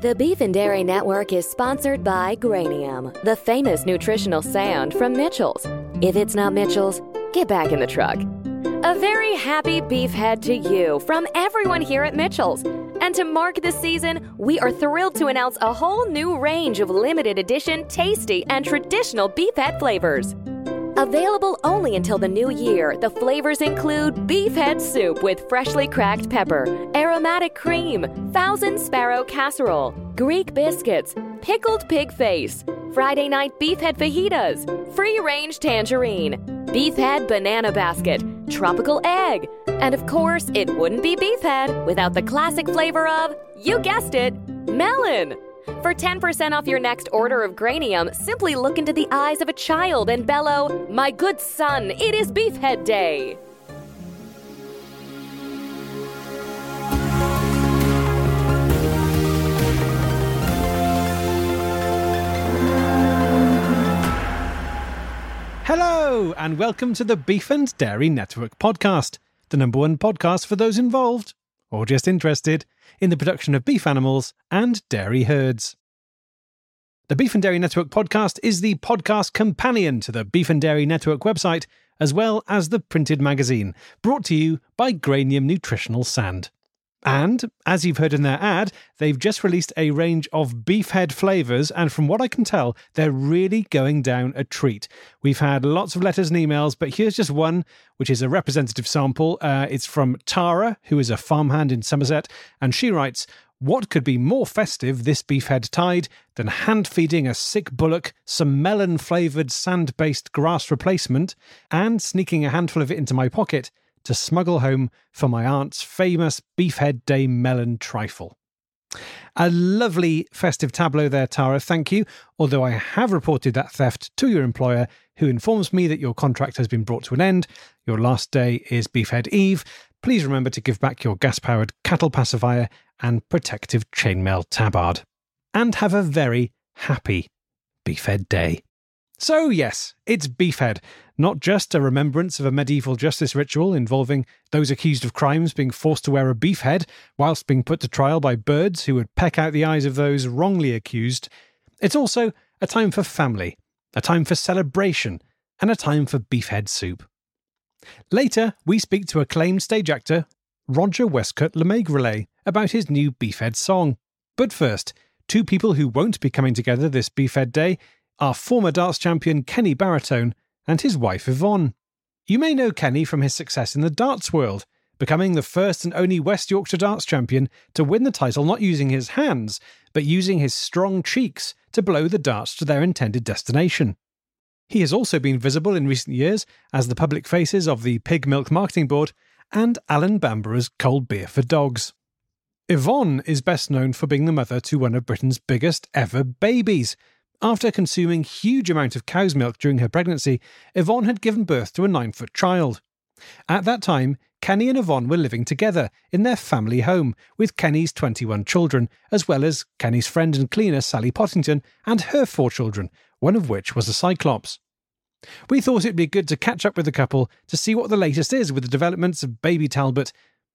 The Beef and Dairy Network is sponsored by Granium, the famous nutritional sand from Mitchell's. If it's not Mitchell's, get back in the truck. A very happy beef head to you from everyone here at Mitchell's. And to mark the season, we are thrilled to announce a whole new range of limited edition, tasty, and traditional beef head flavors. Available only until the new year, the flavors include beef head soup with freshly cracked pepper, aromatic cream, thousand sparrow casserole, Greek biscuits, pickled pig face, Friday night beef head fajitas, free range tangerine, beef head banana basket, tropical egg, and of course, it wouldn't be beef head without the classic flavor of, you guessed it, melon. For 10% off your next order of Granium, simply look into the eyes of a child and bellow, My good son, it is Beefhead Day! Hello, and welcome to the Beef and Dairy Network podcast, the number one podcast for those involved, or just interested, in the production of beef animals and dairy herds. The Beef and Dairy Network podcast is the podcast companion to the Beef and Dairy Network website, as well as the printed magazine, brought to you by Granium Nutritional Sand. And, as you've heard in their ad, they've just released a range of beefhead flavours, and from what I can tell, they're really going down a treat. We've had lots of letters and emails, but here's just one, which is a representative sample. Uh, it's from Tara, who is a farmhand in Somerset, and she writes, what could be more festive this beefhead tide than hand feeding a sick bullock some melon flavoured sand based grass replacement and sneaking a handful of it into my pocket to smuggle home for my aunt's famous Beefhead Day melon trifle. A lovely festive tableau there, Tara. Thank you. Although I have reported that theft to your employer, who informs me that your contract has been brought to an end. Your last day is Beefhead Eve. Please remember to give back your gas powered cattle pacifier and protective chainmail tabard. And have a very happy Beefhead Day. So, yes, it's Beefhead, not just a remembrance of a medieval justice ritual involving those accused of crimes being forced to wear a beef head whilst being put to trial by birds who would peck out the eyes of those wrongly accused. It's also a time for family, a time for celebration, and a time for beefhead soup. Later, we speak to acclaimed stage actor Roger Westcott LeMaigrelay about his new beefhead song. But first, two people who won't be coming together this beefhead day are former darts champion Kenny Baritone and his wife Yvonne. You may know Kenny from his success in the darts world, becoming the first and only West Yorkshire darts champion to win the title not using his hands, but using his strong cheeks to blow the darts to their intended destination. He has also been visible in recent years as the public faces of the Pig Milk Marketing Board and Alan Bamborough's Cold Beer for Dogs. Yvonne is best known for being the mother to one of Britain's biggest ever babies, after consuming huge amount of cow's milk during her pregnancy, Yvonne had given birth to a nine foot child. At that time, Kenny and Yvonne were living together in their family home with Kenny's 21 children, as well as Kenny's friend and cleaner Sally Pottington and her four children, one of which was a Cyclops. We thought it'd be good to catch up with the couple to see what the latest is with the developments of baby Talbot,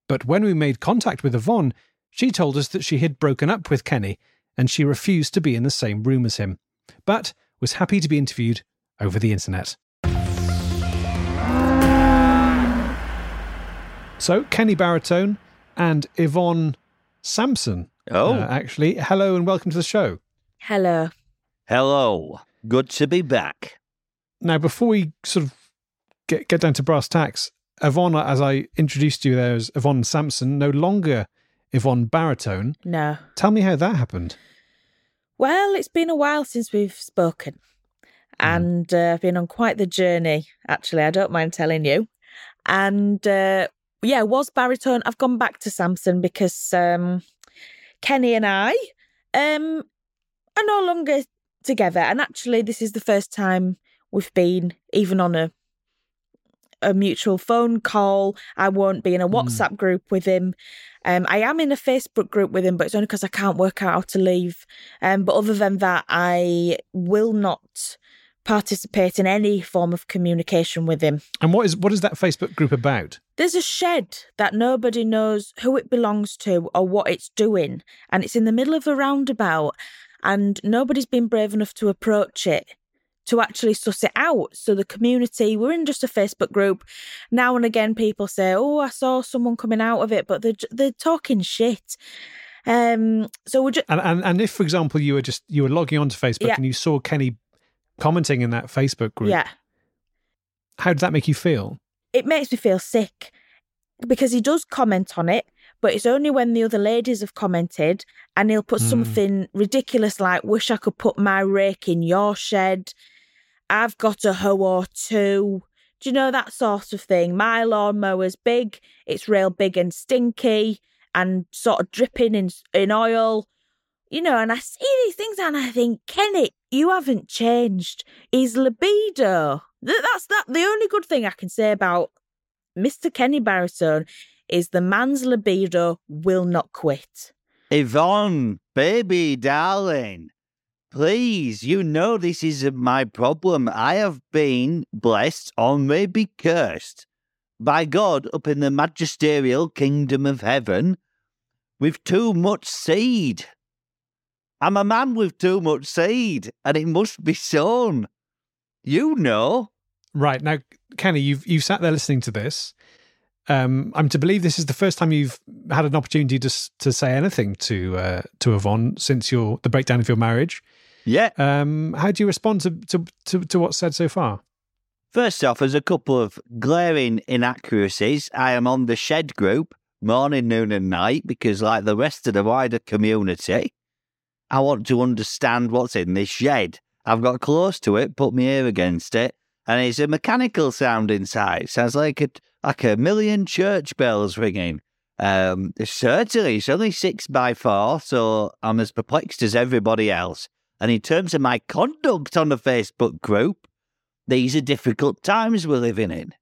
but when we made contact with Yvonne, she told us that she had broken up with Kenny and she refused to be in the same room as him but was happy to be interviewed over the internet. So, Kenny Baritone and Yvonne Sampson. Oh. Uh, actually, hello and welcome to the show. Hello. Hello. Good to be back. Now, before we sort of get, get down to brass tacks, Yvonne, as I introduced you there as Yvonne Sampson, no longer Yvonne Baritone. No. Tell me how that happened. Well, it's been a while since we've spoken, and uh, I've been on quite the journey. Actually, I don't mind telling you. And uh, yeah, was baritone. I've gone back to Samson because um, Kenny and I um, are no longer together. And actually, this is the first time we've been even on a a mutual phone call. I won't be in a WhatsApp mm. group with him. Um, I am in a Facebook group with him, but it's only because I can't work out how to leave. Um, but other than that, I will not participate in any form of communication with him. And what is what is that Facebook group about? There's a shed that nobody knows who it belongs to or what it's doing, and it's in the middle of a roundabout, and nobody's been brave enough to approach it to actually suss it out. So the community, we're in just a Facebook group. Now and again, people say, "Oh, I saw someone coming out of it," but they're they're talking shit. Um, so would you? And, and and if, for example, you were just you were logging onto Facebook Yeah. and you saw Kenny commenting in that Facebook group, yeah. how did that make you feel? it makes me feel sick because he does comment on it, but it's only when the other ladies have commented and he'll put Hmm. something ridiculous like, Wish I could put my rake in your shed. I've got a hoe or two. Do you know that sort of thing? My lawnmower's big, it's real big and stinky and sort of dripping in, in oil. You know, and I see these things and I think, Kenny, you haven't changed. His libido. That's that. The only good thing I can say about Mr. Kenny Baritone is the man's libido will not quit. Yvonne, baby, darling, please, you know this isn't my problem. I have been blessed or maybe cursed by God up in the magisterial kingdom of heaven with too much seed. I'm a man with too much seed, and it must be sown. You know. Right now, Kenny, you've you've sat there listening to this. Um, I'm to believe this is the first time you've had an opportunity to to say anything to uh, to Yvonne since your the breakdown of your marriage. Yeah. Um, how do you respond to, to to to what's said so far? First off, there's a couple of glaring inaccuracies. I am on the shed group morning, noon, and night because, like the rest of the wider community, I want to understand what's in this shed. I've got close to it, put my ear against it, and it's a mechanical sound inside. It Sounds like a, like a million church bells ringing. Um, certainly, it's only six by four, so I'm as perplexed as everybody else. And in terms of my conduct on the Facebook group, these are difficult times we're living in.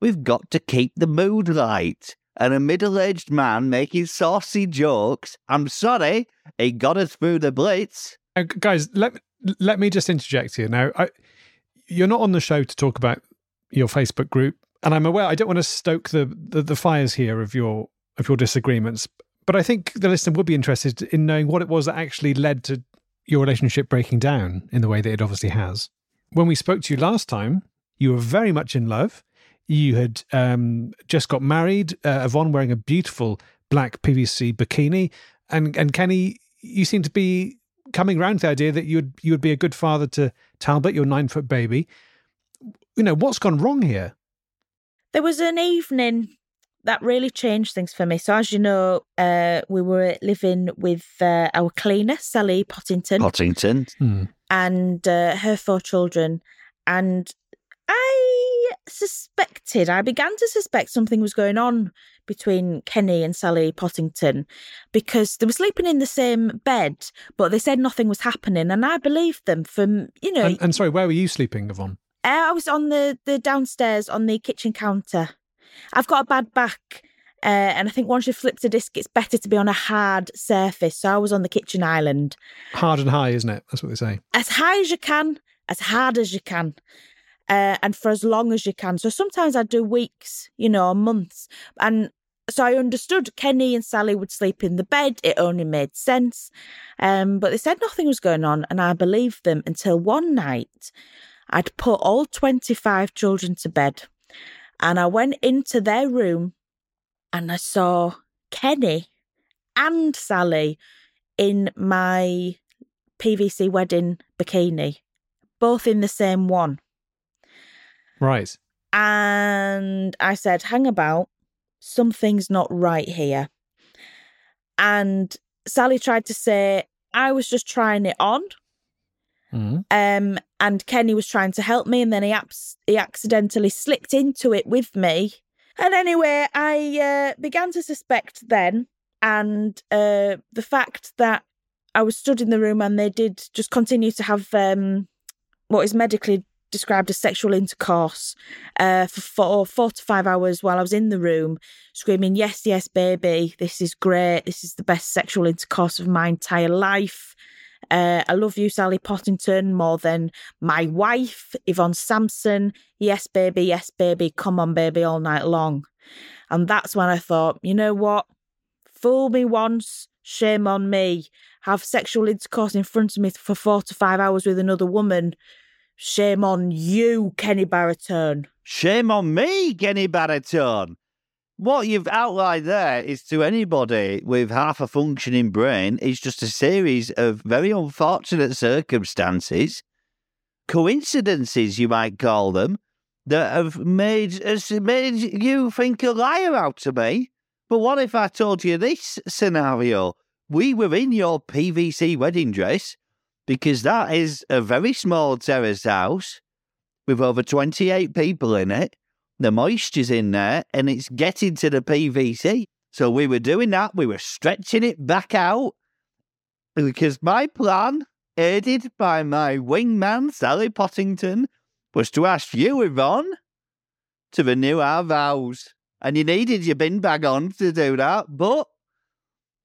We've got to keep the mood light. And a middle aged man making saucy jokes, I'm sorry, he got us through the blitz. Uh, guys, let let me just interject here. Now, I, you're not on the show to talk about your Facebook group, and I'm aware I don't want to stoke the, the the fires here of your of your disagreements. But I think the listener would be interested in knowing what it was that actually led to your relationship breaking down in the way that it obviously has. When we spoke to you last time, you were very much in love. You had um, just got married. Uh, Yvonne wearing a beautiful black PVC bikini, and and Kenny, you seem to be coming round to the idea that you'd you would be a good father to Talbot, your nine foot baby. You know what's gone wrong here? There was an evening that really changed things for me. So, as you know, uh, we were living with uh, our cleaner, Sally Pottington, Pottington. Hmm. and uh, her four children. And I suspected, I began to suspect something was going on between Kenny and Sally Pottington because they were sleeping in the same bed, but they said nothing was happening. And I believed them from, you know, And, and sorry, where were you sleeping, Yvonne? Uh, I was on the, the downstairs on the kitchen counter. I've got a bad back. Uh, and I think once you've flipped a disc, it's better to be on a hard surface. So I was on the kitchen island. Hard and high, isn't it? That's what they say. As high as you can, as hard as you can, uh, and for as long as you can. So sometimes I'd do weeks, you know, months. And so I understood Kenny and Sally would sleep in the bed. It only made sense. Um, but they said nothing was going on, and I believed them until one night I'd put all 25 children to bed. And I went into their room and I saw Kenny and Sally in my PVC wedding bikini, both in the same one. Right. And I said, hang about, something's not right here. And Sally tried to say, I was just trying it on. Mm. Um, and Kenny was trying to help me, and then he abs- he accidentally slipped into it with me. And anyway, I uh, began to suspect then, and uh, the fact that I was stood in the room and they did just continue to have um, what is medically described as sexual intercourse uh, for four, four to five hours while I was in the room, screaming, Yes, yes, baby, this is great. This is the best sexual intercourse of my entire life. Uh, I love you, Sally Pottington, more than my wife, Yvonne Sampson. Yes, baby, yes, baby, come on, baby, all night long. And that's when I thought, you know what? Fool me once, shame on me. Have sexual intercourse in front of me for four to five hours with another woman. Shame on you, Kenny Baritone. Shame on me, Kenny Baritone. What you've outlined there is to anybody with half a functioning brain is just a series of very unfortunate circumstances, coincidences, you might call them, that have made made you think a liar out of me. But what if I told you this scenario? We were in your PVC wedding dress because that is a very small terrace house with over 28 people in it. The moisture's in there and it's getting to the PVC. So we were doing that. We were stretching it back out because my plan, aided by my wingman, Sally Pottington, was to ask you, Yvonne, to renew our vows. And you needed your bin bag on to do that. But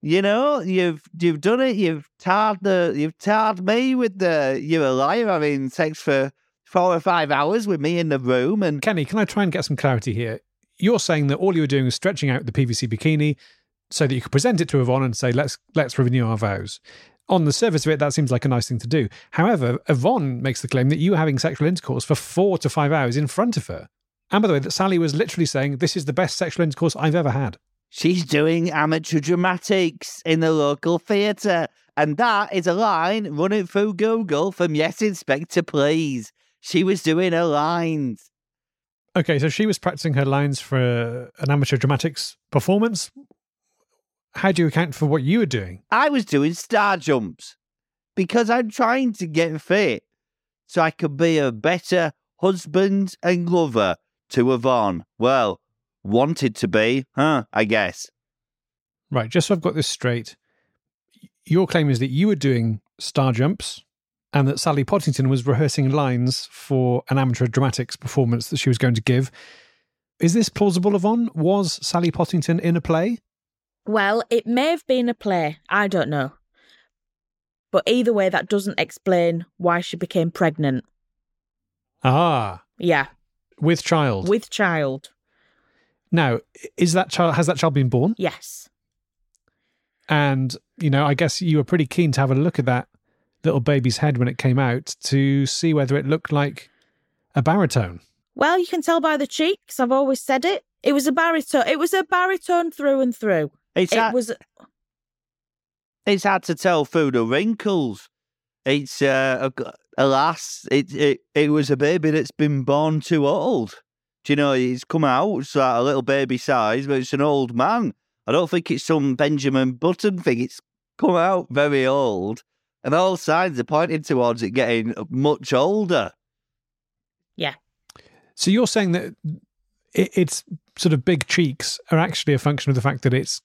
you know, you've you've done it. You've tarred the you've tarred me with the you're a liar having sex for four or five hours with me in the room. And Kenny, can I try and get some clarity here? You're saying that all you were doing was stretching out the PVC bikini so that you could present it to Yvonne and say, "Let's let's renew our vows." On the surface of it, that seems like a nice thing to do. However, Yvonne makes the claim that you were having sexual intercourse for four to five hours in front of her. And by the way, that Sally was literally saying, This is the best sexual intercourse I've ever had. she's doing amateur dramatics in the local theatre. And that is a line running through Google from Yes Inspector Please. She was doing her lines. Okay, so she was practicing her lines for an amateur dramatics performance. How do you account for what you were doing? I was doing star jumps because I'm trying to get fit so I could be a better husband and lover to Yvonne. Well, wanted to be, huh? I guess. Right, just so I've got this straight, your claim is that you were doing star jumps and that Sally Pottington was rehearsing lines for an amateur dramatics performance that she was going to give. Is this plausible, Yvonne? Was Sally Pottington in a play? Well, it may have been a play. I don't know. But either way, that doesn't explain why she became pregnant. Ah, Yeah, with child. with child. now, is that child has that child been born? Yes. And you know, I guess you were pretty keen to have a look at that little baby's head when it came out to see whether it looked like a baritone. Well, you can tell by the cheeks. I've always said it. It was a baritone. It was a baritone through and through. It's It hard, was. it's hard to tell through the wrinkles. It's uh, alas, it, it it was a baby that's been born too old. Do you know? It's come out it's like a little baby size, but it's an old man. I don't think it's some Benjamin Button thing. It's come out very old, and all signs are pointing towards it getting much older. Yeah. So you're saying that it, its sort of big cheeks are actually a function of the fact that it's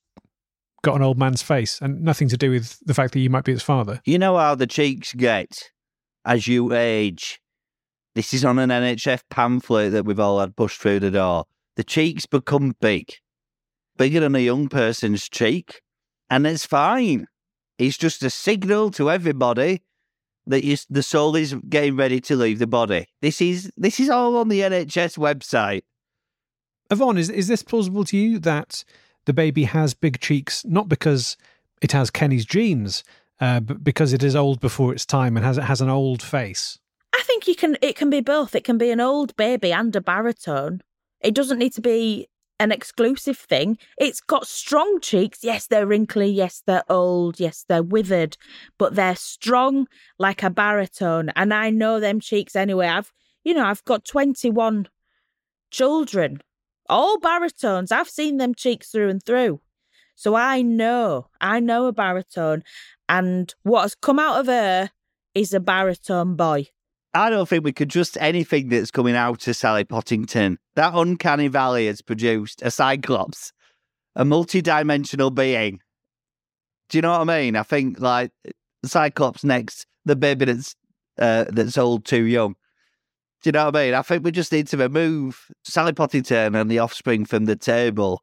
got an old man's face and nothing to do with the fact that you might be its father. You know how the cheeks get as you age. This is on an NHS pamphlet that we've all had pushed through the door. The cheeks become big, bigger than a young person's cheek, and it's fine. It's just a signal to everybody that you, the soul is getting ready to leave the body. This is this is all on the NHS website. Yvonne, is, is this plausible to you that the baby has big cheeks not because it has Kenny's genes, uh, but because it is old before its time and has it has an old face? I think you can. It can be both. It can be an old baby and a baritone. It doesn't need to be an exclusive thing. It's got strong cheeks. Yes, they're wrinkly. Yes, they're old. Yes, they're withered, but they're strong like a baritone. And I know them cheeks anyway. I've, you know, I've got 21 children, all baritones. I've seen them cheeks through and through. So I know, I know a baritone. And what has come out of her is a baritone boy. I don't think we could trust anything that's coming out of Sally Pottington. That uncanny valley has produced a cyclops, a multi-dimensional being. Do you know what I mean? I think like cyclops next, the baby that's uh, that's old too young. Do you know what I mean? I think we just need to remove Sally Pottington and the offspring from the table.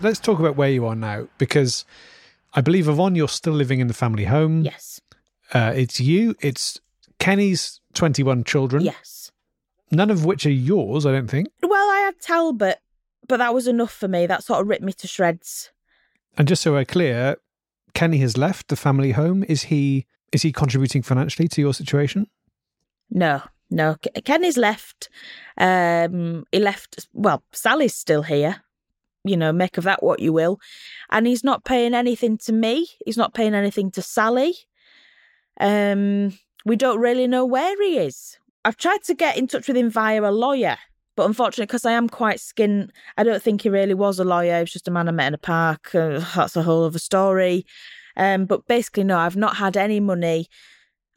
let's talk about where you are now because I believe Yvonne, you're still living in the family home. Yes. Uh, it's you. It's Kenny's 21 children. Yes. None of which are yours, I don't think. Well, I had Talbot, but that was enough for me. That sort of ripped me to shreds. And just so we're clear, Kenny has left the family home. Is he is he contributing financially to your situation? No, no. Kenny's left. Um, he left. Well, Sally's still here. You know, make of that what you will. And he's not paying anything to me. He's not paying anything to Sally. Um, we don't really know where he is. I've tried to get in touch with him via a lawyer, but unfortunately, because I am quite skint, I don't think he really was a lawyer. He was just a man I met in a park. Uh, that's a whole other story. Um, but basically, no, I've not had any money.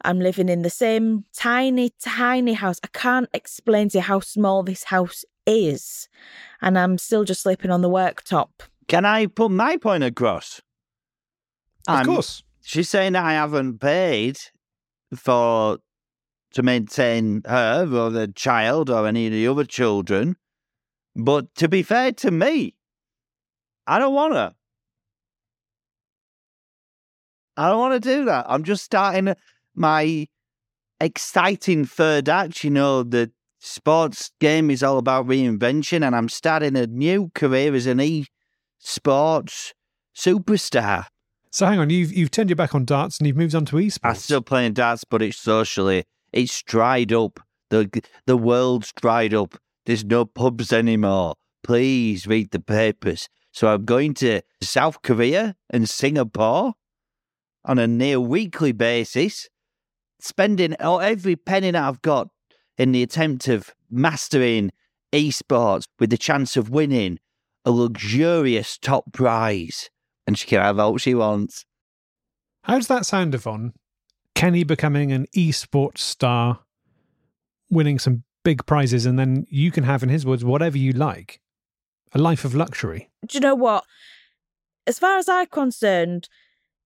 I'm living in the same tiny, tiny house. I can't explain to you how small this house is. And I'm still just sleeping on the worktop. Can I put my point across? Of I'm- course. She's saying that I haven't paid for to maintain her or the child or any of the other children. But to be fair to me, I don't want to. I don't want to do that. I'm just starting my exciting third act. You know, the sports game is all about reinvention, and I'm starting a new career as an e sports superstar. So hang on, you've you've turned your back on darts and you've moved on to esports. I'm still playing darts, but it's socially. It's dried up. The the world's dried up. There's no pubs anymore. Please read the papers. So I'm going to South Korea and Singapore on a near weekly basis, spending every penny that I've got in the attempt of mastering esports with the chance of winning a luxurious top prize. And she can have all she wants. How does that sound, Yvonne? Kenny becoming an esports star, winning some big prizes, and then you can have, in his words, whatever you like. A life of luxury. do you know what? As far as I'm concerned,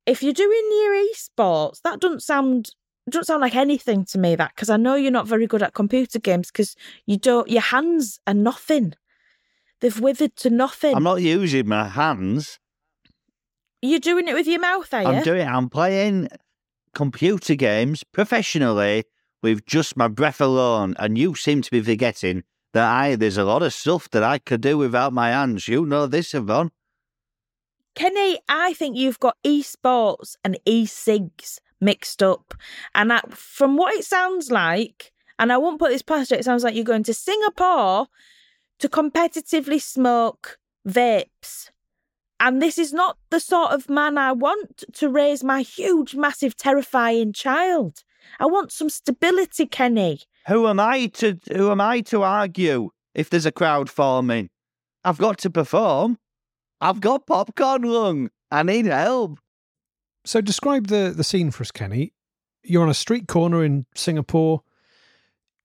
if you're doing your esports, that doesn't sound doesn't sound like anything to me. That because I know you're not very good at computer games because you don't. Your hands are nothing. They've withered to nothing. I'm not using my hands. You're doing it with your mouth, are you? I'm doing. I'm playing computer games professionally with just my breath alone, and you seem to be forgetting that I there's a lot of stuff that I could do without my hands. You know this, Yvonne. Kenny, I think you've got esports and e-cigs mixed up. And I, from what it sounds like, and I won't put this past you, it sounds like you're going to Singapore to competitively smoke vapes. And this is not the sort of man I want to raise my huge, massive, terrifying child. I want some stability, Kenny. Who am I to Who am I to argue if there's a crowd forming? I've got to perform. I've got popcorn lung. I need help. So describe the the scene for us, Kenny. You're on a street corner in Singapore.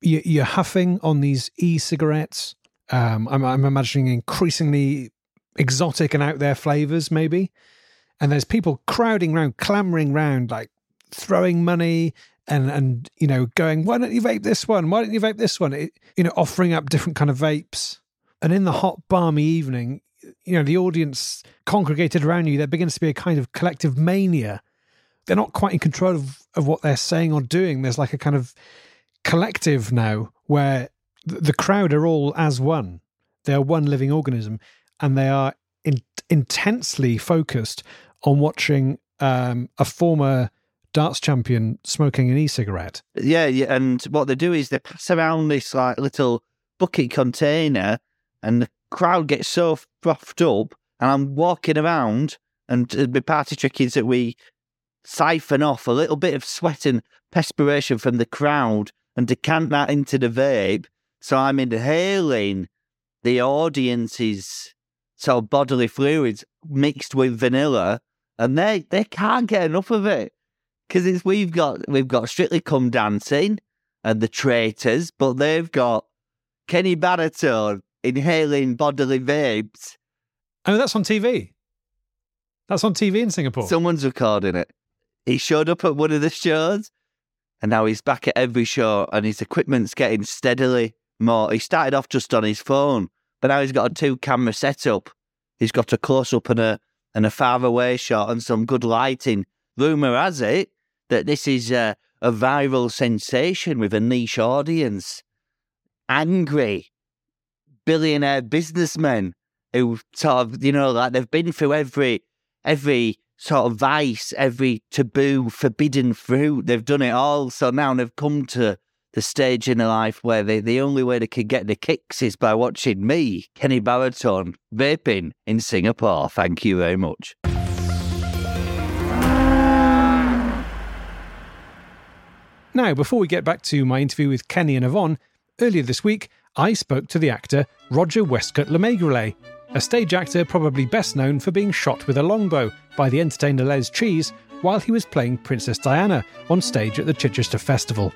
You, you're huffing on these e-cigarettes. Um, I'm, I'm imagining increasingly exotic and out there flavors, maybe. And there's people crowding around, clamoring around, like throwing money and and you know going, why don't you vape this one? Why don't you vape this one? It, you know, offering up different kind of vapes. And in the hot, balmy evening, you know, the audience congregated around you, there begins to be a kind of collective mania. They're not quite in control of, of what they're saying or doing. There's like a kind of collective now where th- the crowd are all as one. They are one living organism and they are in- intensely focused on watching um, a former darts champion smoking an e-cigarette. Yeah, yeah, and what they do is they pass around this like little bucket container, and crowd gets so frothed up. And I'm walking around, and uh, the party trick is that we siphon off a little bit of sweat and perspiration from the crowd and decant that into the vape. So I'm inhaling the audience's sort of bodily fluids mixed with vanilla, and they they can't get enough of it because it's we've got we've got Strictly Come Dancing and the Traitors, but they've got Kenny Baritone inhaling bodily vapes. Oh, that's on TV. That's on TV in Singapore. Someone's recording it. He showed up at one of the shows, and now he's back at every show, and his equipment's getting steadily more. He started off just on his phone, but now he's got a two camera setup. He's got a close up and a and a far away shot and some good lighting. Rumor has it that this is a, a viral sensation with a niche audience. Angry billionaire businessmen who sort of, you know, like they've been through every every sort of vice, every taboo, forbidden fruit. They've done it all. So now they've come to the stage in their life where they, the only way they can get the kicks is by watching me, Kenny Baritone, vaping in Singapore. Thank you very much. Now, before we get back to my interview with Kenny and Yvonne, earlier this week I spoke to the actor Roger Westcott LeMaigrelay, a stage actor probably best known for being shot with a longbow by the entertainer Les Cheese while he was playing Princess Diana on stage at the Chichester Festival.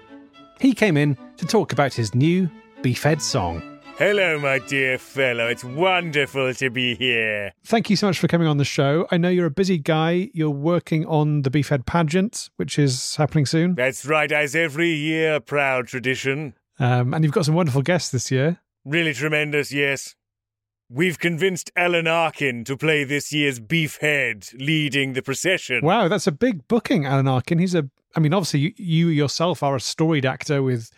He came in to talk about his new Beefhead song. Hello, my dear fellow. It's wonderful to be here. Thank you so much for coming on the show. I know you're a busy guy. You're working on the Beefhead pageant, which is happening soon. That's right, as every year, proud tradition. Um, and you've got some wonderful guests this year. Really tremendous, yes. We've convinced Alan Arkin to play this year's Beefhead, leading the procession. Wow, that's a big booking, Alan Arkin. He's a, I mean, obviously you, you yourself are a storied actor with,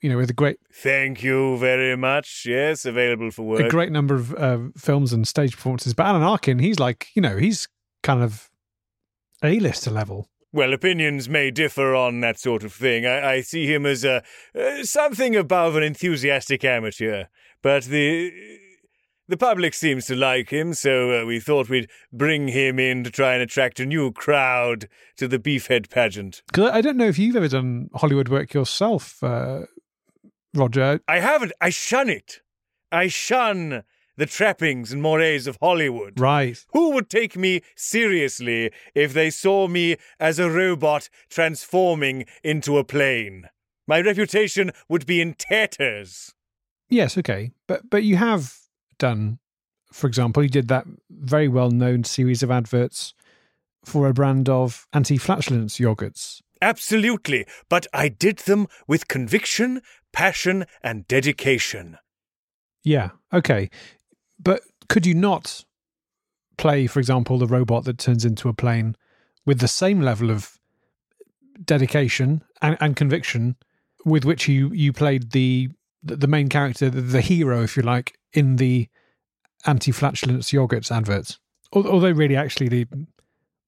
you know, with a great, Thank you very much. Yes, available for work. a great number of uh, films and stage performances. But Alan Arkin, he's like, you know, he's kind of A-lister level. Well, opinions may differ on that sort of thing. I, I see him as a uh, something above an enthusiastic amateur, but the the public seems to like him, so uh, we thought we'd bring him in to try and attract a new crowd to the Beefhead pageant. Because I don't know if you've ever done Hollywood work yourself, uh, Roger. I haven't. I shun it. I shun the trappings and mores of Hollywood. Right. Who would take me seriously if they saw me as a robot transforming into a plane? My reputation would be in tatters. Yes, okay. But but you have done, for example, you did that very well known series of adverts for a brand of anti flatulence yogurts. Absolutely, but I did them with conviction, passion, and dedication. Yeah, okay. But could you not play, for example, the robot that turns into a plane with the same level of dedication and, and conviction with which you, you played the the main character, the, the hero, if you like, in the anti flatulence yogurts adverts? Although really, actually, the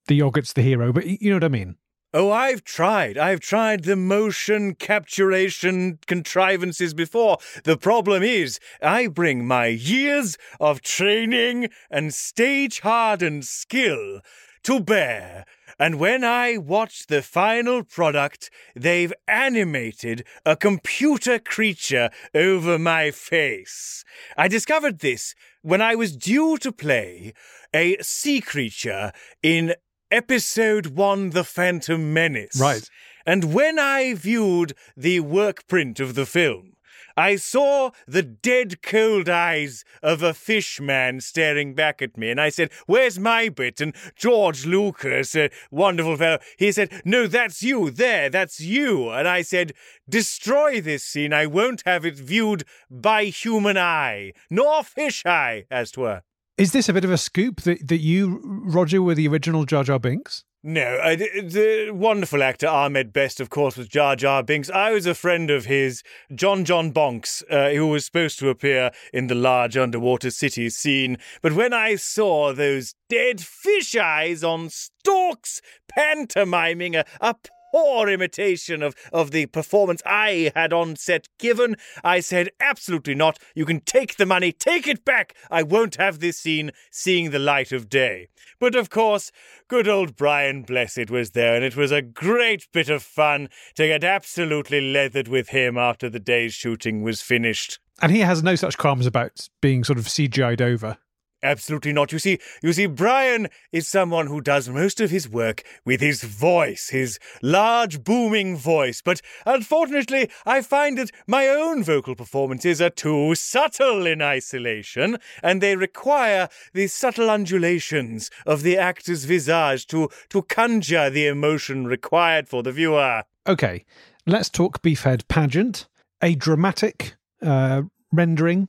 the yogurt's the hero, but you know what I mean. Oh, I've tried. I've tried the motion capturation contrivances before. The problem is, I bring my years of training and stage hardened skill to bear. And when I watch the final product, they've animated a computer creature over my face. I discovered this when I was due to play a sea creature in episode one, The Phantom Menace. Right. And when I viewed the work print of the film, I saw the dead cold eyes of a fish man staring back at me, and I said, Where's my bit? And George Lucas, a wonderful fellow, he said, No, that's you, there, that's you. And I said, Destroy this scene, I won't have it viewed by human eye, nor fish eye, as 'twere. Is this a bit of a scoop that, that you, Roger, were the original Jar Jar Binks? No, uh, the, the wonderful actor Ahmed Best, of course, was Jar Jar Binks. I was a friend of his, John John Bonks, uh, who was supposed to appear in the large underwater city scene. But when I saw those dead fish eyes on stalks pantomiming a, a poor imitation of, of the performance I had on set given, I said, absolutely not. You can take the money, take it back. I won't have this scene seeing the light of day. But of course, good old Brian Blessed was there, and it was a great bit of fun to get absolutely leathered with him after the day's shooting was finished. And he has no such qualms about being sort of CGI'd over. Absolutely not. You see, you see, Brian is someone who does most of his work with his voice, his large booming voice. But unfortunately, I find that my own vocal performances are too subtle in isolation, and they require the subtle undulations of the actor's visage to, to conjure the emotion required for the viewer. Okay, let's talk Beefhead Pageant, a dramatic uh, rendering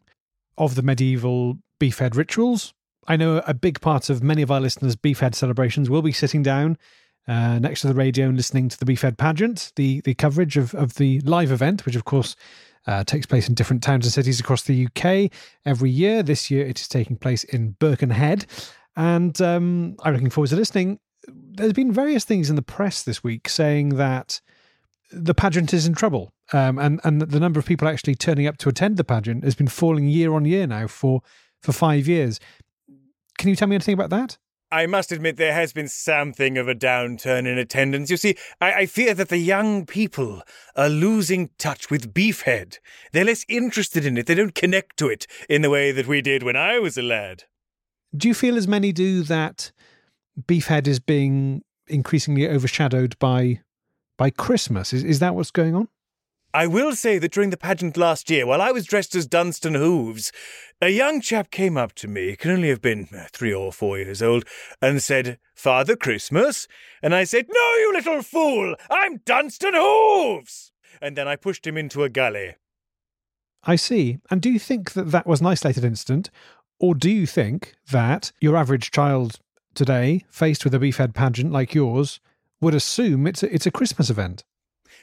of the medieval Beefhead rituals I know a big part of many of our listeners' Beefhead celebrations will be sitting down uh, next to the radio and listening to the Beefhead pageant, the, the coverage of, of the live event, which of course uh, takes place in different towns and cities across the UK every year. This year it is taking place in Birkenhead. And um, I'm looking forward to listening. There's been various things in the press this week saying that the pageant is in trouble. Um, and, and the number of people actually turning up to attend the pageant has been falling year on year now for, for five years. Can you tell me anything about that? I must admit there has been something of a downturn in attendance. You see, I, I, fear that the young people are losing touch with Beefhead. They're less interested in it. They don't connect to it in the way that we did when I was a lad. Do you feel as many do that Beefhead is being increasingly overshadowed by by Christmas? Is is that what's going on? I will say that during the pageant last year, while I was dressed as Dunstan Hooves, a young chap came up to me, can only have been uh, three or four years old, and said, Father Christmas? And I said, No, you little fool! I'm Dunstan Hooves! And then I pushed him into a gully. I see. And do you think that that was an isolated incident? Or do you think that your average child today, faced with a beefhead pageant like yours, would assume it's a, it's a Christmas event?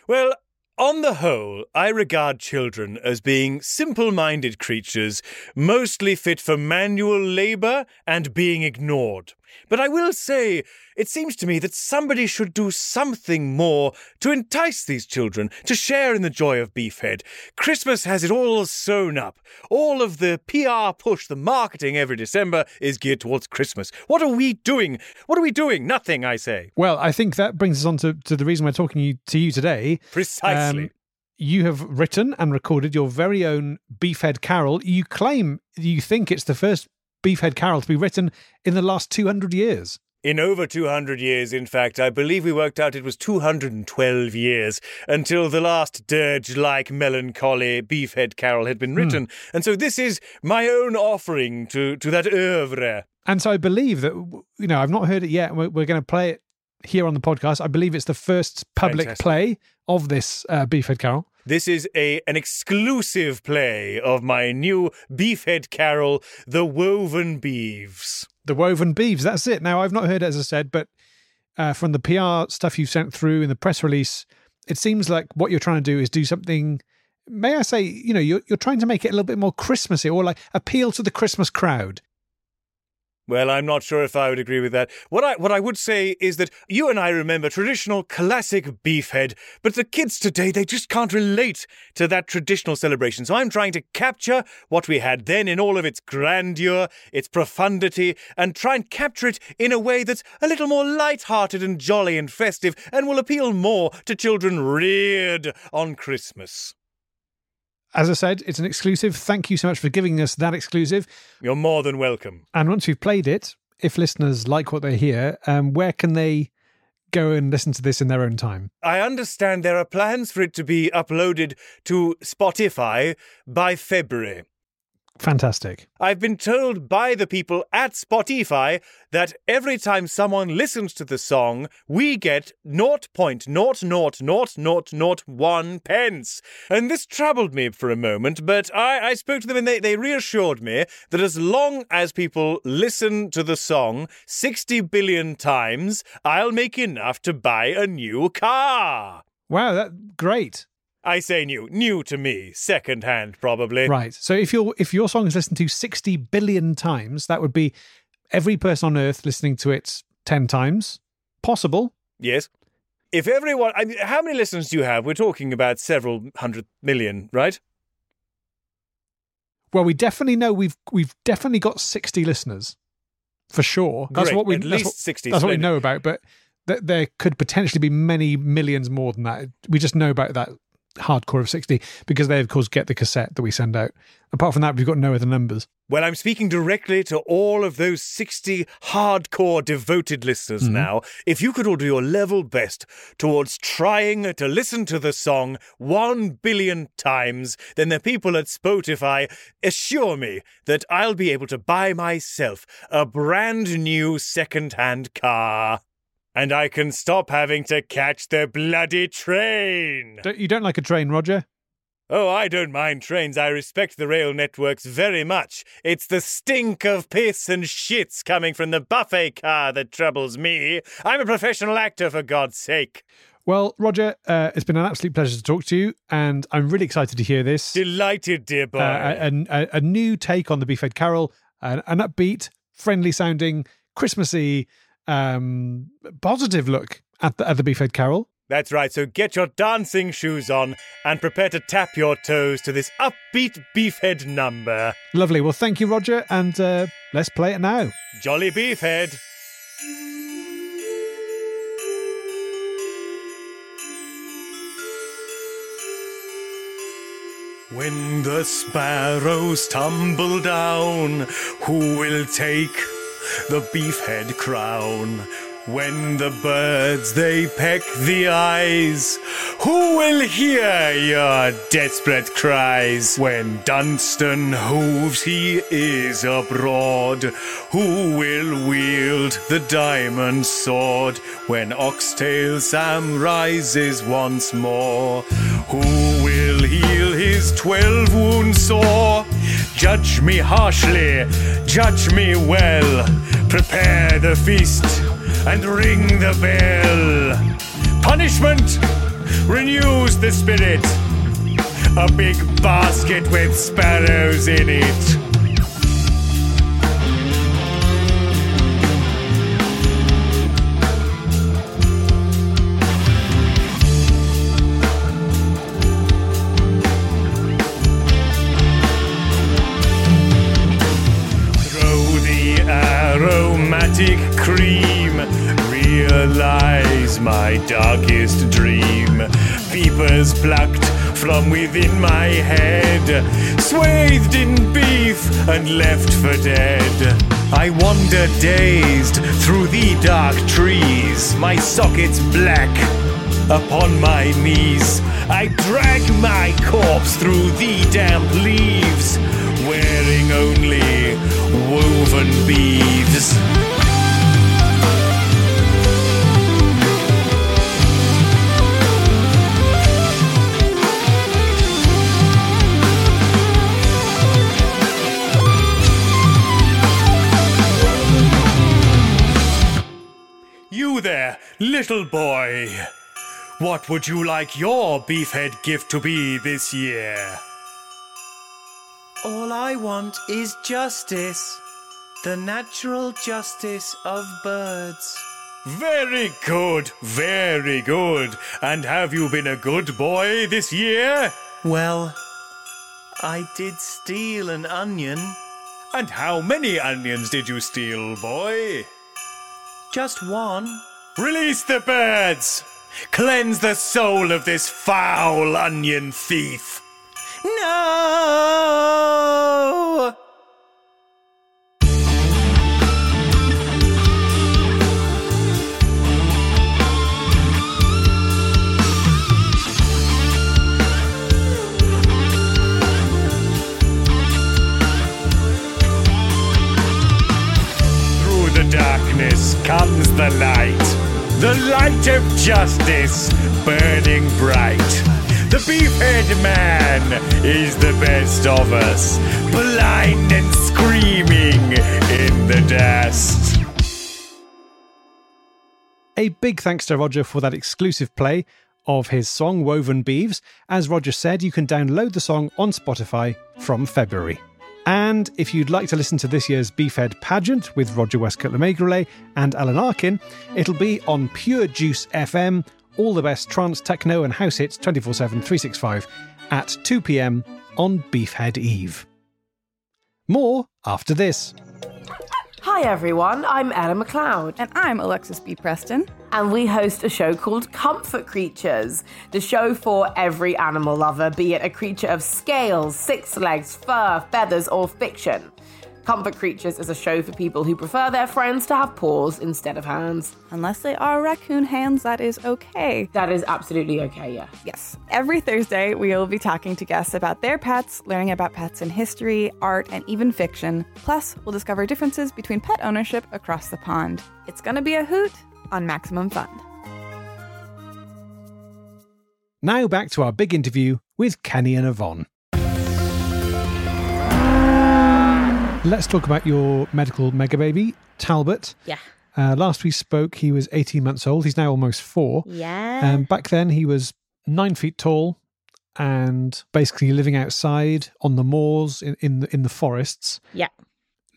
Well, on the whole, I regard children as being simple minded creatures, mostly fit for manual labour and being ignored. But I will say, it seems to me that somebody should do something more to entice these children to share in the joy of Beefhead. Christmas has it all sewn up. All of the PR push, the marketing every December is geared towards Christmas. What are we doing? What are we doing? Nothing, I say. Well, I think that brings us on to, to the reason we're talking to you today. Precisely. Um, you have written and recorded your very own Beefhead Carol. You claim you think it's the first Beefhead Carol to be written in the last 200 years. In over 200 years, in fact, I believe we worked out it was 212 years until the last dirge like melancholy Beefhead Carol had been hmm. written. Mm. And so this is my own offering to, to that oeuvre. And so I believe that, you know, I've not heard it yet. We're, we're going to play it here on the podcast. I believe it's the first public Fantastic. play of this uh, Beefhead Carol. This is a an exclusive play of my new Beefhead Carol, The Woven Beeves. The Woven Beeves, that's it. Now, I've not heard it, as I said, but uh, from the PR stuff you've sent through in the press release, it seems like what you're trying to do is do something. May I say, you know, you're, you're trying to make it a little bit more Christmassy or like appeal to the Christmas crowd. Well, I'm not sure if I would agree with that. What I what I would say is that you and I remember traditional classic beefhead, but the kids today they just can't relate to that traditional celebration. So I'm trying to capture what we had then in all of its grandeur, its profundity, and try and capture it in a way that's a little more light-hearted and jolly and festive and will appeal more to children reared on Christmas. As I said, it's an exclusive. Thank you so much for giving us that exclusive. You're more than welcome. And once we've played it, if listeners like what they hear, um, where can they go and listen to this in their own time? I understand there are plans for it to be uploaded to Spotify by February. Fantastic. I've been told by the people at Spotify that every time someone listens to the song, we get 0.0000001 pence. And this troubled me for a moment, but I, I spoke to them and they, they reassured me that as long as people listen to the song 60 billion times, I'll make enough to buy a new car. Wow, that great. I say new, new to me, second hand probably. Right. So if your if your song is listened to sixty billion times, that would be every person on Earth listening to it ten times. Possible. Yes. If everyone, I mean, how many listeners do you have? We're talking about several hundred million, right? Well, we definitely know we've we've definitely got sixty listeners for sure. That's Great. what we at least what, sixty. That's what we know about, but there could potentially be many millions more than that. We just know about that hardcore of 60 because they of course get the cassette that we send out. Apart from that we've got no other numbers. Well i'm speaking directly to all of those 60 hardcore devoted listeners mm-hmm. now. If you could all do your level best towards trying to listen to the song 1 billion times then the people at spotify assure me that i'll be able to buy myself a brand new second-hand car and I can stop having to catch the bloody train. Don't, you don't like a train, Roger? Oh, I don't mind trains. I respect the rail networks very much. It's the stink of piss and shits coming from the buffet car that troubles me. I'm a professional actor, for God's sake. Well, Roger, uh, it's been an absolute pleasure to talk to you, and I'm really excited to hear this. Delighted, dear boy. Uh, a, a, a new take on the Beefhead Carol, an, an upbeat, friendly sounding, Christmassy, um, positive look at the, at the Beefhead Carol. That's right, so get your dancing shoes on and prepare to tap your toes to this upbeat beefhead number. Lovely. Well, thank you, Roger, and uh, let's play it now. Jolly beefhead. When the sparrows tumble down, who will take the beefhead crown? When the birds they peck the eyes, who will hear your desperate cries? When Dunstan hooves he is abroad, who will wield the diamond sword? When Oxtail Sam rises once more, who will heal his twelve wounds sore? Judge me harshly, judge me well, prepare the feast and ring the bell. Punishment renews the spirit. A big basket with sparrows in it. My darkest dream. Vipers plucked from within my head. Swathed in beef and left for dead. I wander dazed through the dark trees. My sockets black upon my knees. I drag my corpse through the damp leaves, wearing only woven beads. Little boy. What would you like your beefhead gift to be this year? All I want is justice. The natural justice of birds. Very good, very good. And have you been a good boy this year? Well, I did steal an onion. And how many onions did you steal, boy? Just one. Release the birds! Cleanse the soul of this foul onion thief! No! Through the darkness comes the light, the light of justice burning bright. The beefhead man is the best of us, blind and screaming in the dust. A big thanks to Roger for that exclusive play of his song Woven Beeves. As Roger said, you can download the song on Spotify from February. And if you'd like to listen to this year's Beefhead pageant with Roger Westcott LeMaigrelay and Alan Arkin, it'll be on Pure Juice FM, all the best trance, techno, and house hits 24 7, 365 at 2 pm on Beefhead Eve. More after this. Hi everyone, I'm Ella McLeod, And I'm Alexis B. Preston. And we host a show called Comfort Creatures, the show for every animal lover, be it a creature of scales, six legs, fur, feathers, or fiction. Comfort Creatures is a show for people who prefer their friends to have paws instead of hands. Unless they are raccoon hands, that is okay. That is absolutely okay, yeah. Yes. Every Thursday, we will be talking to guests about their pets, learning about pets in history, art, and even fiction. Plus, we'll discover differences between pet ownership across the pond. It's going to be a hoot on Maximum Fun. Now back to our big interview with Kenny and Yvonne. Let's talk about your medical mega baby, Talbot. Yeah. Uh, last we spoke, he was 18 months old. He's now almost four. Yeah. Um, back then, he was nine feet tall and basically living outside on the moors in, in, the, in the forests. yeah.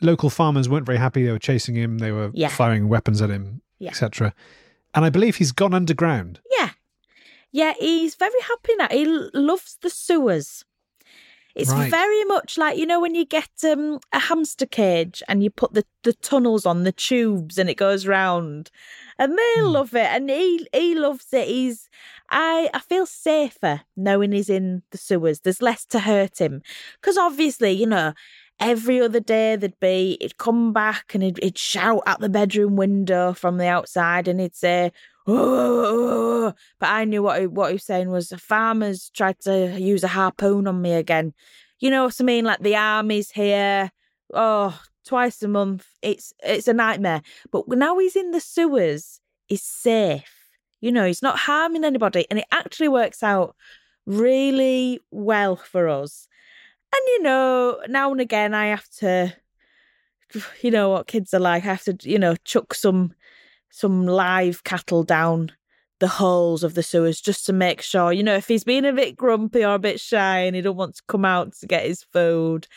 Local farmers weren't very happy. They were chasing him, they were Yeah. firing weapons at him, Yeah. etc. And I believe he's gone underground. Yeah. Yeah, he's very happy now. He loves the sewers. It's Right. very much like, you know, when you get um, a hamster cage and you put the, the tunnels on the tubes and it goes round. And they Hmm. love it. And he he loves it. He's I I feel safer knowing he's in the sewers. There's less to hurt him. Because obviously, you know, every other day there'd be he'd come back and he'd, he'd shout at the bedroom window from the outside and he'd say "Oh," but I knew what he, what he was saying was farmers tried to use a harpoon on me again. You know what I mean? Like the army's here. Oh, twice a month. It's it's a nightmare. But now he's in the sewers, he's safe. You know, he's not harming anybody, and it actually works out really well for us. And you know, now and again, I have to, you know, what kids are like. I have to, you know, chuck some some live cattle down the holes of the sewers just to make sure, you know, if he's been a bit grumpy or a bit shy and he don't want to come out to get his food.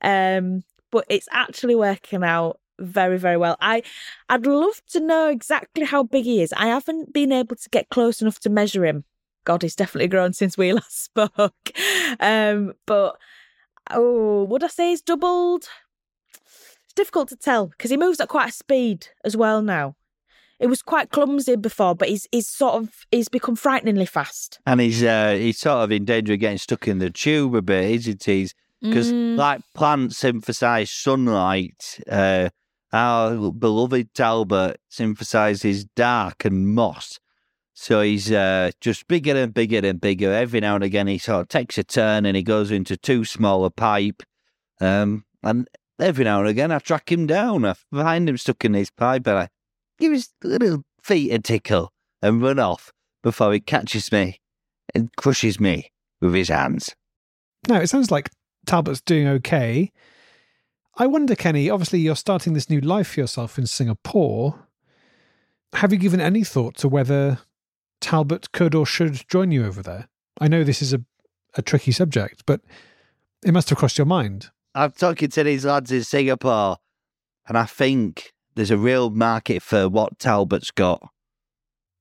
Um, but it's actually working out very, very well. I I'd love to know exactly how big he is. I haven't been able to get close enough to measure him. God, he's definitely grown since we last spoke. Um, but oh, would I say he's doubled? It's difficult to tell because he moves at quite a speed as well now. It was quite clumsy before, but he's he's sort of he's become frighteningly fast. And he's uh, he's sort of in danger of getting stuck in the tube a bit, isn't he? Because Mm. like plants emphasise sunlight, uh, our beloved Talbot emphasises dark and moss. So he's uh, just bigger and bigger and bigger. Every now and again, he sort of takes a turn and he goes into too small a pipe. Um, and every now and again, I track him down. I find him stuck in his pipe and I give his little feet a tickle and run off before he catches me and crushes me with his hands. Now, it sounds like Talbot's doing okay. I wonder, Kenny, obviously you're starting this new life for yourself in Singapore. Have you given any thought to whether Talbot could or should join you over there? I know this is a, a tricky subject, but it must have crossed your mind. I'm talking to these lads in Singapore, and I think there's a real market for what Talbot's got.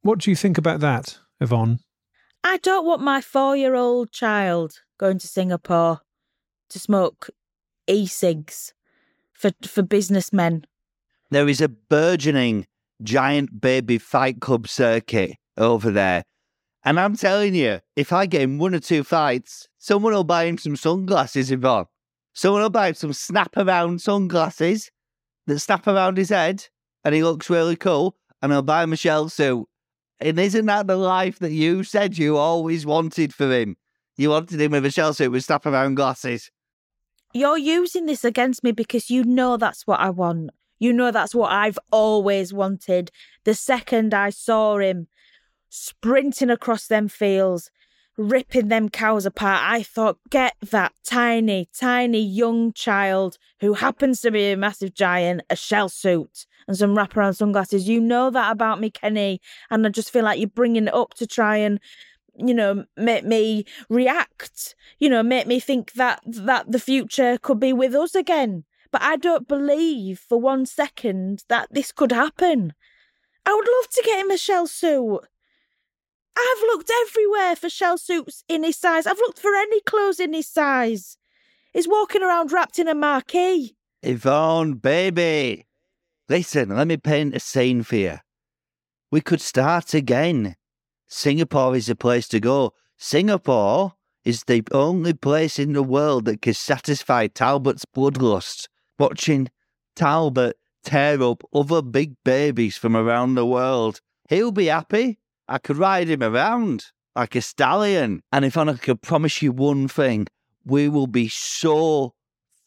What do you think about that, Yvonne? I don't want my four year old child going to Singapore to smoke e cigs for for businessmen. There is a burgeoning giant baby fight club circuit over there. And I'm telling you, if I get him one or two fights, someone will buy him some sunglasses, Yvonne. Someone will buy him some snap around sunglasses that snap around his head and he looks really cool. And I'll buy him a shell suit. And isn't that the life that you said you always wanted for him? You wanted him with a shell suit with snap around glasses. You're using this against me because you know that's what I want. You know that's what I've always wanted. The second I saw him sprinting across them fields, ripping them cows apart, I thought, get that tiny, tiny young child who happens to be a massive giant, a shell suit and some wraparound sunglasses. You know that about me, Kenny. And I just feel like you're bringing it up to try and you know make me react you know make me think that that the future could be with us again but i don't believe for one second that this could happen i would love to get him a shell suit i've looked everywhere for shell suits in his size i've looked for any clothes in his size he's walking around wrapped in a marquee Yvonne, baby. Listen, let me paint a scene for you. We could start again. Singapore is the place to go. Singapore is the only place in the world that can satisfy Talbot's bloodlust. Watching Talbot tear up other big babies from around the world. He'll be happy. I could ride him around like a stallion. And if I could promise you one thing, we will be so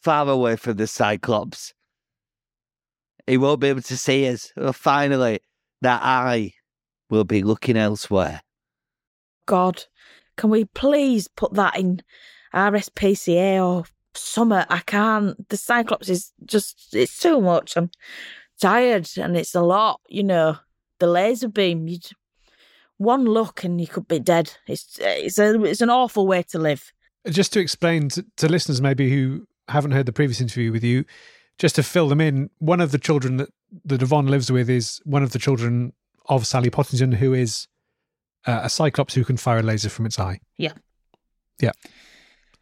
far away from the Cyclops. He won't be able to see us. Well, finally, that eye will be looking elsewhere. god can we please put that in RSPCA or summer? I can't. The Cyclops is just, it's too much. I'm tired and it's a lot, you know. The laser beam, you'd, one look and you could be dead. It's, it's, a, it's an awful way to live. Just to explain to, to listeners maybe who haven't heard the previous interview with you, just to fill them in, one of the children that, that Yvonne lives with is one of the children of Sally Pottington, who is uh, a Cyclops who can fire a laser from its eye. Yeah. Yeah.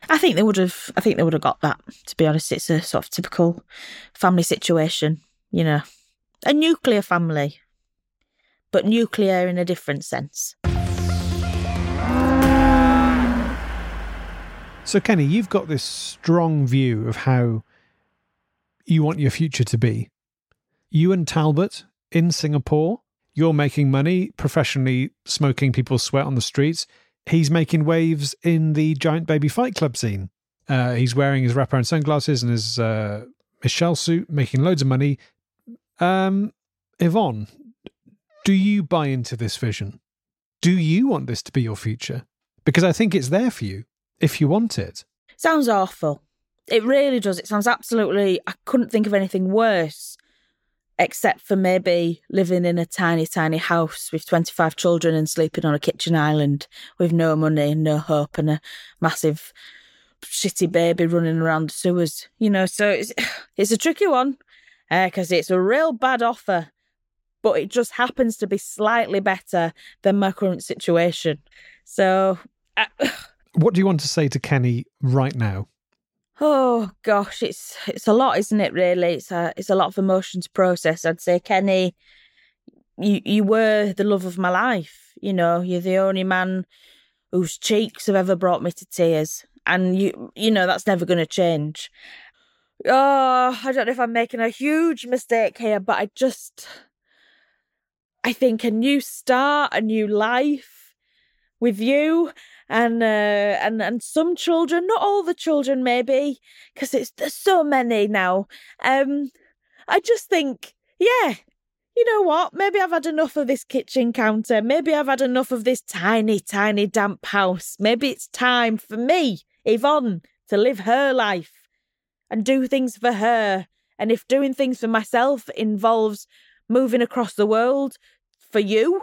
I think they would have. I think they would have got that. To be honest, it's a sort of typical family situation. You know, a nuclear family, but nuclear in a different sense. So, Kenny, you've got this strong view of how you want your future to be. You and Talbot in Singapore, you're making money professionally, smoking people's sweat on the streets. He's making waves in the Giant Baby Fight Club scene. Uh, he's wearing his wraparound sunglasses and his uh, Michelle suit, making loads of money. Um, Yvonne, do you buy into this vision? Do you want this to be your future? Because I think it's there for you if you want it. Sounds awful. It really does. It sounds absolutely. I couldn't think of anything worse, except for maybe living in a tiny, tiny house with 25 children and sleeping on a kitchen island with no money and no hope and a massive shitty baby running around the sewers. You know, so it's, it's a tricky one because uh, it's a real bad offer, but it just happens to be slightly better than my current situation. So. Uh, what do you want to say to Kenny right now? Oh gosh, it's it's a lot, isn't it? Really, it's a it's a lot of emotion to process. I'd say, Kenny, you you were the love of my life. You know, you're the only man whose cheeks have ever brought me to tears, and you you know that's never going to change. Oh, I don't know if I'm making a huge mistake here, but I just I think a new start, a new life with you and uh, and and some children, not all the children, maybe, because it's there's so many now. Um, I just think, yeah, you know what? Maybe I've had enough of this kitchen counter. Maybe I've had enough of this tiny, tiny damp house. Maybe it's time for me, Yvonne, to live her life and do things for her. And if doing things for myself involves moving across the world for you,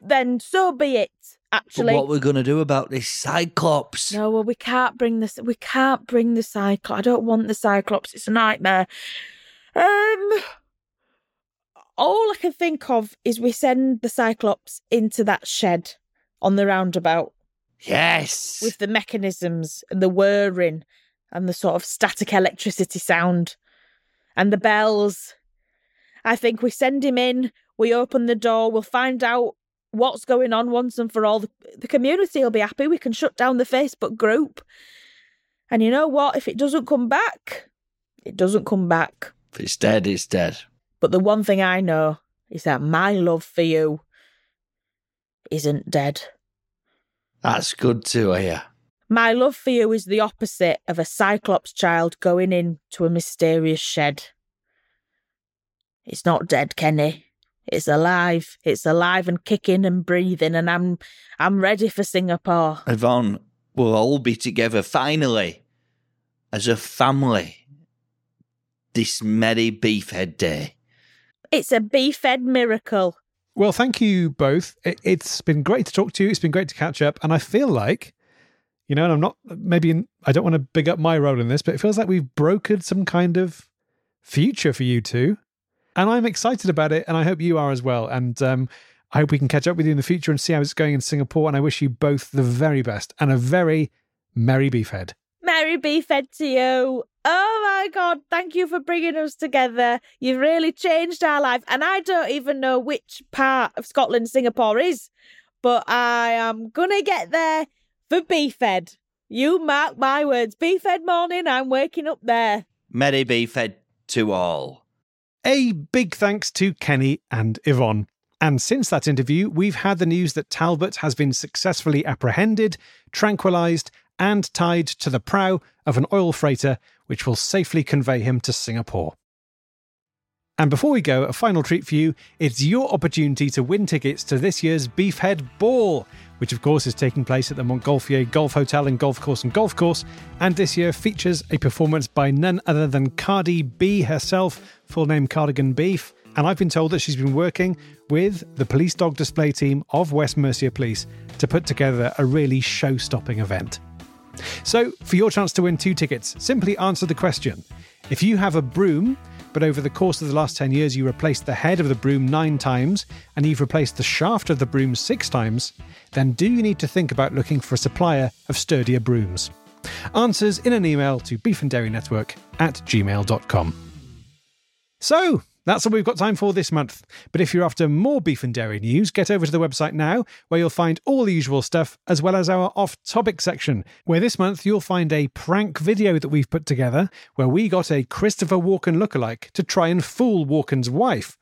then so be it. Actually, but what we're going to do about this Cyclops? No, well, we can't bring this. We can't bring the Cyclops. I don't want the Cyclops. It's a nightmare. Um, all I can think of is we send the Cyclops into that shed on the roundabout. Yes, with the mechanisms and the whirring and the sort of static electricity sound and the bells. I think we send him in. We open the door. We'll find out what's going on once and for all. The, the community will be happy. We can shut down the Facebook group. And you know what? If it doesn't come back, it doesn't come back. If it's dead, it's dead. But the one thing I know is that my love for you isn't dead. That's good to hear. My love for you is the opposite of a Cyclops child going into a mysterious shed. It's not dead, Kenny. It's alive. It's alive and kicking and breathing, and I'm I'm ready for Singapore. Yvonne, we'll all be together finally as a family this merry Beefhead Day. It's a Beefhead miracle. Well, thank you both. It's been great to talk to you. It's been great to catch up, and I feel like, you know, and I'm not maybe in, I don't want to big up my role in this, but it feels like we've brokered some kind of future for you two and I'm excited about it, and I hope you are as well. And um, I hope we can catch up with you in the future and see how it's going in Singapore. And I wish you both the very best and a very merry beefhead. Merry beefhead to you. Oh my God, thank you for bringing us together. You've really changed our life. And I don't even know which part of Scotland Singapore is, but I am going to get there for beefhead. You mark my words. Beefhead morning, I'm waking up there. Merry beefhead to all. A big thanks to Kenny and Yvonne. And since that interview, we've had the news that Talbot has been successfully apprehended, tranquilized, and tied to the prow of an oil freighter, which will safely convey him to Singapore. And before we go, a final treat for you it's your opportunity to win tickets to this year's Beefhead Ball, which of course is taking place at the Montgolfier Golf Hotel and Golf Course and Golf Course, and this year features a performance by none other than Cardi B herself, full name Cardigan Beef. And I've been told that she's been working with the police dog display team of West Mercia Police to put together a really show stopping event. So, for your chance to win two tickets, simply answer the question If you have a broom, but over the course of the last 10 years you replaced the head of the broom nine times and you've replaced the shaft of the broom six times, then do you need to think about looking for a supplier of sturdier brooms? Answers in an email to beefanddairynetwork at gmail.com. So, that's all we've got time for this month. But if you're after more beef and dairy news, get over to the website now, where you'll find all the usual stuff, as well as our off topic section, where this month you'll find a prank video that we've put together, where we got a Christopher Walken lookalike to try and fool Walken's wife.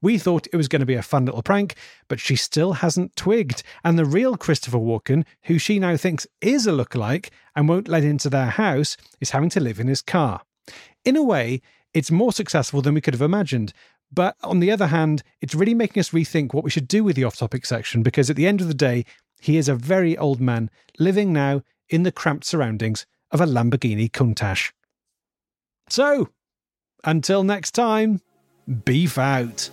We thought it was going to be a fun little prank, but she still hasn't twigged. And the real Christopher Walken, who she now thinks is a lookalike and won't let into their house, is having to live in his car. In a way, it's more successful than we could have imagined. But on the other hand, it's really making us rethink what we should do with the off topic section because at the end of the day, he is a very old man living now in the cramped surroundings of a Lamborghini Countach. So, until next time, beef out.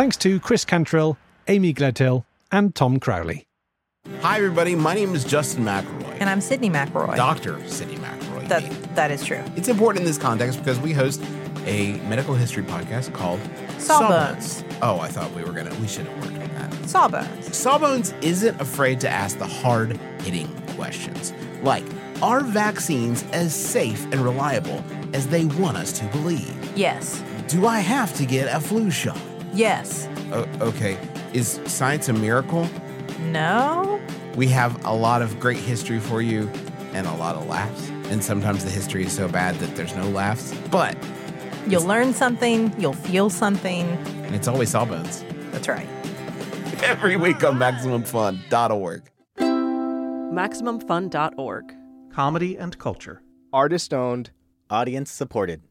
Thanks to Chris Cantrill, Amy Gledhill, and Tom Crowley. Hi, everybody. My name is Justin McElroy. And I'm Sydnee McElroy. Dr. Sydnee McElroy. That, that is true. It's important in this context because we host a medical history podcast called Sawbones. Oh, I thought we were going to, we should have worked on that. Sawbones. Sawbones isn't afraid to ask the hard hitting questions like Are vaccines as safe and reliable as they want us to believe? Yes. Do I have to get a flu shot? Yes. O- okay. Is science a miracle? No. We have a lot of great history for you and a lot of laughs. And sometimes the history is so bad that there's no laughs. But You'll learn something, you'll feel something. and it's always Sawbones. That's right. Every week on MaximumFun.org. MaximumFun.org. Comedy and culture. Artist owned. Audience supported.